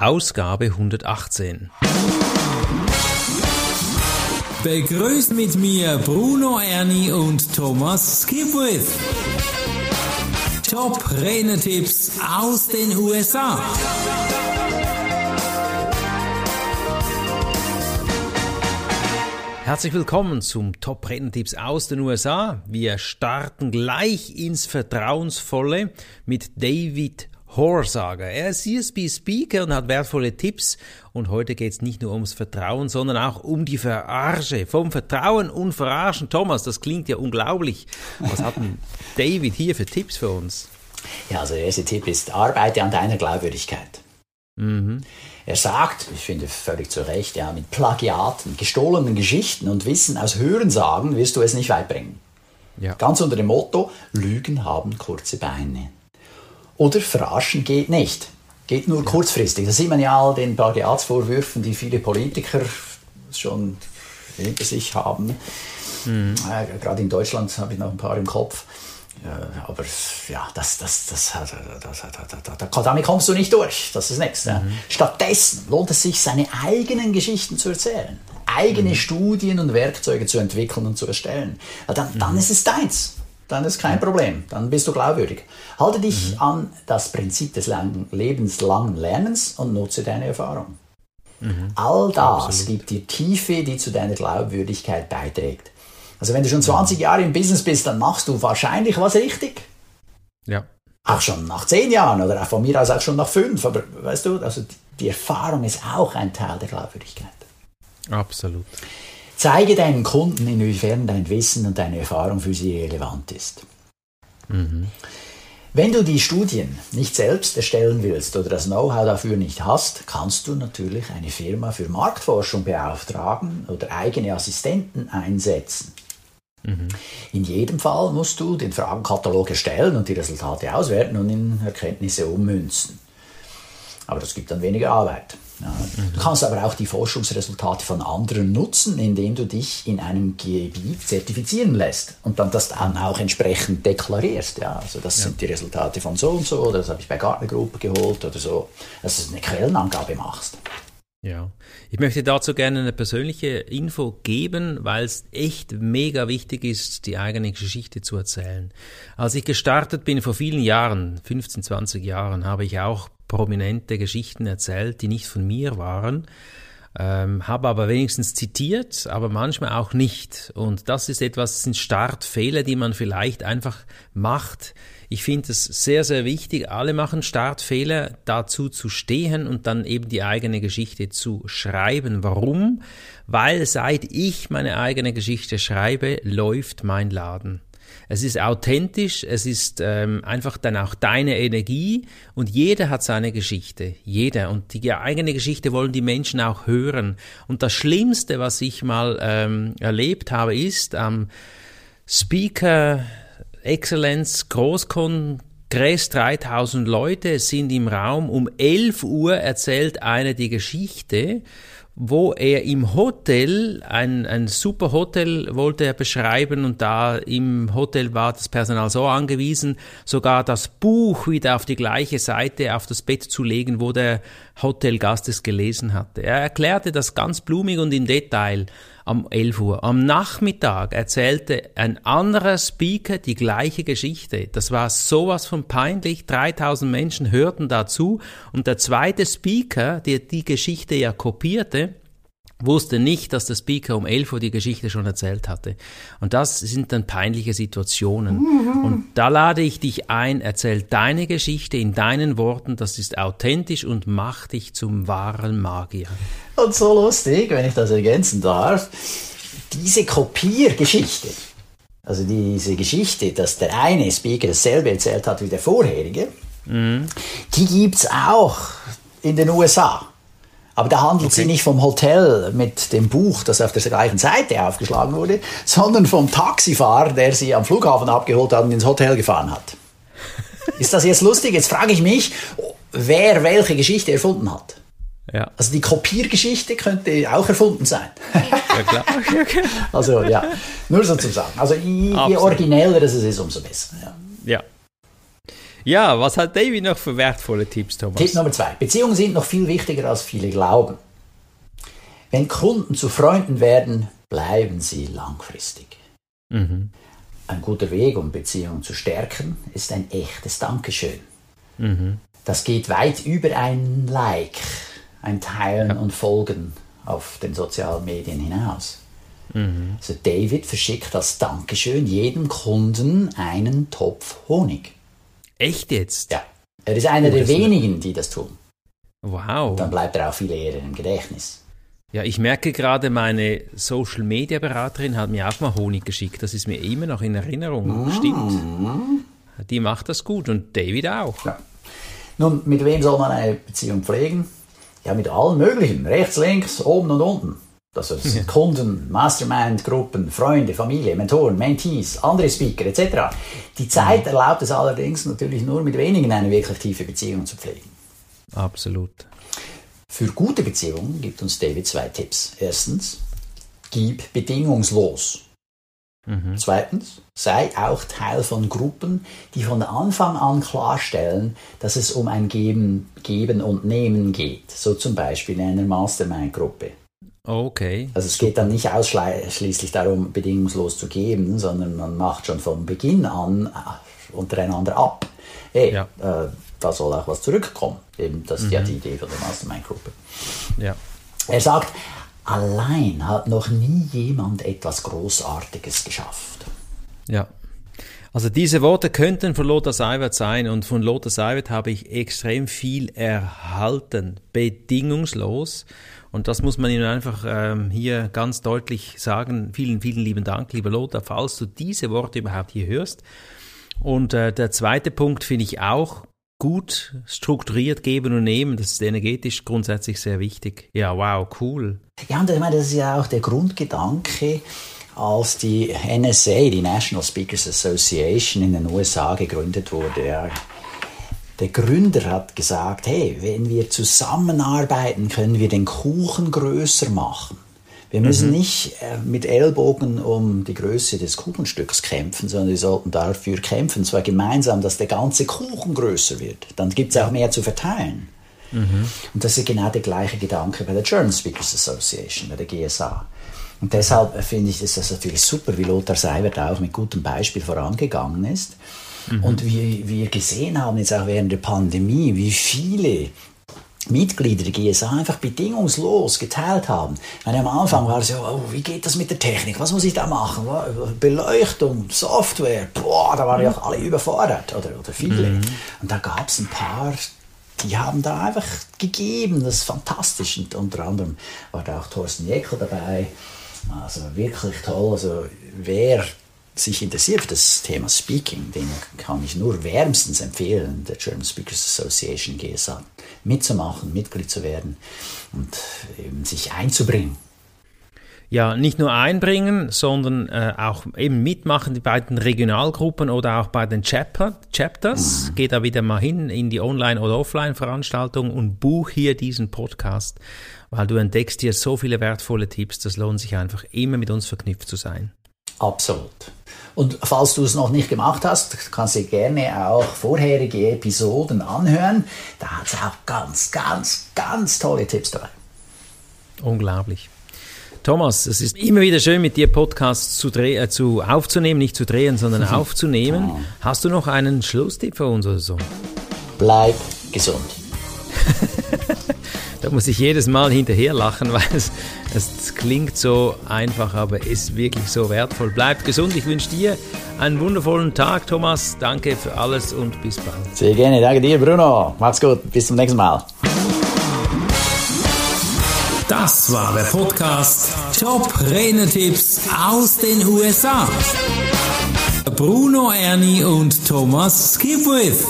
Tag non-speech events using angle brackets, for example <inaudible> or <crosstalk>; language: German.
Ausgabe 118. Begrüßt mit mir Bruno Ernie und Thomas Skipwith. Top Renetipps aus den USA. Herzlich willkommen zum Top Renntipps aus den USA. Wir starten gleich ins Vertrauensvolle mit David Horsager. Er ist CSB-Speaker und hat wertvolle Tipps. Und heute geht es nicht nur ums Vertrauen, sondern auch um die Verarsche. Vom Vertrauen und Verarschen. Thomas, das klingt ja unglaublich. Was hat denn <laughs> David hier für Tipps für uns? Ja, also der erste Tipp ist, arbeite an deiner Glaubwürdigkeit. Mhm. Er sagt, ich finde völlig zu Recht, ja, mit Plagiaten, gestohlenen Geschichten und Wissen aus Hörensagen wirst du es nicht weit bringen. Ja. Ganz unter dem Motto, Lügen haben kurze Beine. Oder verarschen geht nicht. Geht nur ja. kurzfristig. Das sieht man ja all den Plagiatsvorwürfen, die viele Politiker schon hinter sich haben. Mhm. Äh, Gerade in Deutschland habe ich noch ein paar im Kopf. Äh, aber ja, das, das, das, das, damit kommst du nicht durch. Das ist nichts. Mhm. Stattdessen lohnt es sich, seine eigenen Geschichten zu erzählen, eigene mhm. Studien und Werkzeuge zu entwickeln und zu erstellen. Dann, dann mhm. ist es deins dann ist kein Problem, dann bist du glaubwürdig. Halte dich mhm. an das Prinzip des lebenslangen Lernens und nutze deine Erfahrung. Mhm. All das Absolut. gibt dir Tiefe, die zu deiner Glaubwürdigkeit beiträgt. Also wenn du schon 20 Jahre im Business bist, dann machst du wahrscheinlich was richtig. Ja. Auch schon nach 10 Jahren oder von mir aus auch schon nach 5. Aber weißt du, also die Erfahrung ist auch ein Teil der Glaubwürdigkeit. Absolut. Zeige deinen Kunden, inwiefern dein Wissen und deine Erfahrung für sie relevant ist. Mhm. Wenn du die Studien nicht selbst erstellen willst oder das Know-how dafür nicht hast, kannst du natürlich eine Firma für Marktforschung beauftragen oder eigene Assistenten einsetzen. Mhm. In jedem Fall musst du den Fragenkatalog erstellen und die Resultate auswerten und in Erkenntnisse ummünzen. Aber das gibt dann weniger Arbeit. Du kannst aber auch die Forschungsresultate von anderen nutzen, indem du dich in einem Gebiet zertifizieren lässt und dann das dann auch entsprechend deklarierst. Ja, also das ja. sind die Resultate von so und so, oder das habe ich bei Gartner Group geholt oder so, dass du eine Quellenangabe machst. Ja, ich möchte dazu gerne eine persönliche Info geben, weil es echt mega wichtig ist, die eigene Geschichte zu erzählen. Als ich gestartet bin vor vielen Jahren, 15, 20 Jahren, habe ich auch prominente Geschichten erzählt, die nicht von mir waren, ähm, habe aber wenigstens zitiert, aber manchmal auch nicht. Und das ist etwas, das sind Startfehler, die man vielleicht einfach macht. Ich finde es sehr, sehr wichtig, alle machen Startfehler, dazu zu stehen und dann eben die eigene Geschichte zu schreiben. Warum? Weil seit ich meine eigene Geschichte schreibe, läuft mein Laden. Es ist authentisch, es ist ähm, einfach dann auch deine Energie und jeder hat seine Geschichte, jeder. Und die eigene Geschichte wollen die Menschen auch hören. Und das Schlimmste, was ich mal ähm, erlebt habe, ist am Speaker Excellence Großkongress 3000 Leute sind im Raum. Um 11 Uhr erzählt einer die Geschichte wo er im Hotel, ein, ein super Hotel wollte er beschreiben und da im Hotel war das Personal so angewiesen, sogar das Buch wieder auf die gleiche Seite auf das Bett zu legen, wo der Hotelgast es gelesen hatte. Er erklärte das ganz blumig und im Detail am 11 Uhr. Am Nachmittag erzählte ein anderer Speaker die gleiche Geschichte. Das war sowas von peinlich. 3000 Menschen hörten dazu und der zweite Speaker, der die Geschichte ja kopierte, wusste nicht, dass der Speaker um 11 Uhr die Geschichte schon erzählt hatte. Und das sind dann peinliche Situationen. Mhm. Und da lade ich dich ein, erzähl deine Geschichte in deinen Worten, das ist authentisch und mach dich zum wahren Magier. Und so lustig, wenn ich das ergänzen darf, diese Kopiergeschichte, also diese Geschichte, dass der eine Speaker dasselbe erzählt hat wie der vorherige, mhm. die gibt's auch in den USA. Aber da handelt okay. sie nicht vom Hotel mit dem Buch, das auf der gleichen Seite aufgeschlagen wurde, sondern vom Taxifahrer, der sie am Flughafen abgeholt hat und ins Hotel gefahren hat. <laughs> Ist das jetzt lustig? Jetzt frage ich mich, wer welche Geschichte erfunden hat. Ja. Also die Kopiergeschichte könnte auch erfunden sein. Ja, klar. <laughs> also ja, nur so zu sagen. Also je, je origineller es ist, umso besser. Ja. ja. Ja, was hat David noch für wertvolle Tipps, Thomas? Tipp Nummer zwei. Beziehungen sind noch viel wichtiger, als viele glauben. Wenn Kunden zu Freunden werden, bleiben sie langfristig. Mhm. Ein guter Weg, um Beziehungen zu stärken, ist ein echtes Dankeschön. Mhm. Das geht weit über ein Like, ein Teilen ja. und Folgen auf den sozialen Medien hinaus. Mhm. Also David verschickt als Dankeschön jedem Kunden einen Topf Honig. Echt jetzt? Ja. Er ist einer oh, der wenigen, die das tun. Wow. Und dann bleibt er auch viel eher im Gedächtnis. Ja, ich merke gerade, meine Social Media Beraterin hat mir auch mal Honig geschickt. Das ist mir immer noch in Erinnerung. Mm. Stimmt. Die macht das gut und David auch. Ja. Nun, mit wem soll man eine Beziehung pflegen? Ja, mit allen möglichen. Rechts, links, oben und unten. Das sind. Kunden, Mastermind-Gruppen, Freunde, Familie, Mentoren, Mentees, andere Speaker etc. Die Zeit erlaubt es allerdings natürlich nur mit wenigen eine wirklich tiefe Beziehung zu pflegen. Absolut. Für gute Beziehungen gibt uns David zwei Tipps. Erstens, gib bedingungslos. Mhm. Zweitens, sei auch Teil von Gruppen, die von Anfang an klarstellen, dass es um ein Geben, Geben und Nehmen geht. So zum Beispiel in einer Mastermind-Gruppe. Okay. Also es geht dann nicht ausschließlich darum, bedingungslos zu geben, sondern man macht schon von Beginn an äh, untereinander ab. Hey, ja. äh, da soll auch was zurückkommen. Eben, das ist mhm. ja die Idee von der Mastermind-Gruppe. Ja. Er sagt, allein hat noch nie jemand etwas Großartiges geschafft. Ja. Also diese Worte könnten von Lothar Seiwert sein und von Lothar Seiwert habe ich extrem viel erhalten, bedingungslos. Und das muss man Ihnen einfach ähm, hier ganz deutlich sagen. Vielen, vielen lieben Dank, lieber Lothar, falls du diese Worte überhaupt hier hörst. Und äh, der zweite Punkt finde ich auch gut strukturiert geben und nehmen. Das ist energetisch grundsätzlich sehr wichtig. Ja, wow, cool. Ja, und ich meine, das ist ja auch der Grundgedanke, als die NSA, die National Speakers Association in den USA gegründet wurde. Ja, der Gründer hat gesagt, hey, wenn wir zusammenarbeiten, können wir den Kuchen größer machen. Wir müssen mhm. nicht äh, mit Ellbogen um die Größe des Kuchenstücks kämpfen, sondern wir sollten dafür kämpfen, zwar gemeinsam, dass der ganze Kuchen größer wird. Dann gibt es auch mehr zu verteilen. Mhm. Und das ist genau der gleiche Gedanke bei der German Speakers Association, bei der GSA. Und deshalb finde ich, ist das natürlich super, wie Lothar Seiwert auch mit gutem Beispiel vorangegangen ist. Mhm. Und wie wir gesehen haben, jetzt auch während der Pandemie, wie viele Mitglieder der GSA einfach bedingungslos geteilt haben. Meine, am Anfang war es ja, oh, wie geht das mit der Technik? Was muss ich da machen? Beleuchtung, Software, boah, da waren ja auch alle überfordert oder, oder viele. Mhm. Und da gab es ein paar, die haben da einfach gegeben, das ist fantastisch. Und unter anderem war da auch Thorsten Jäckel dabei. Also wirklich toll. Also wer sich interessiert für das Thema Speaking, den kann ich nur wärmstens empfehlen, der German Speakers Association GSA mitzumachen, Mitglied zu werden und eben sich einzubringen. Ja, nicht nur einbringen, sondern äh, auch eben mitmachen bei den Regionalgruppen oder auch bei den Chapter, Chapters. Mhm. Geh da wieder mal hin in die Online- oder Offline-Veranstaltung und buch hier diesen Podcast, weil du entdeckst hier so viele wertvolle Tipps. Das lohnt sich einfach immer mit uns verknüpft zu sein. Absolut. Und falls du es noch nicht gemacht hast, kannst du gerne auch vorherige Episoden anhören. Da hat es auch ganz, ganz, ganz tolle Tipps dabei. Unglaublich. Thomas, es ist immer wieder schön, mit dir Podcasts zu, äh, zu aufzunehmen, nicht zu drehen, sondern <laughs> aufzunehmen. Hast du noch einen Schlusstipp für uns oder so? Bleib gesund. <laughs> da muss ich jedes Mal hinterher lachen, <laughs> weil es, es klingt so einfach, aber ist wirklich so wertvoll. Bleibt gesund. Ich wünsche dir einen wundervollen Tag, Thomas. Danke für alles und bis bald. Sehr gerne. Danke dir, Bruno. Macht's gut. Bis zum nächsten Mal. Das war der Podcast Top Renetipps aus den USA. Bruno Ernie und Thomas Skipwith.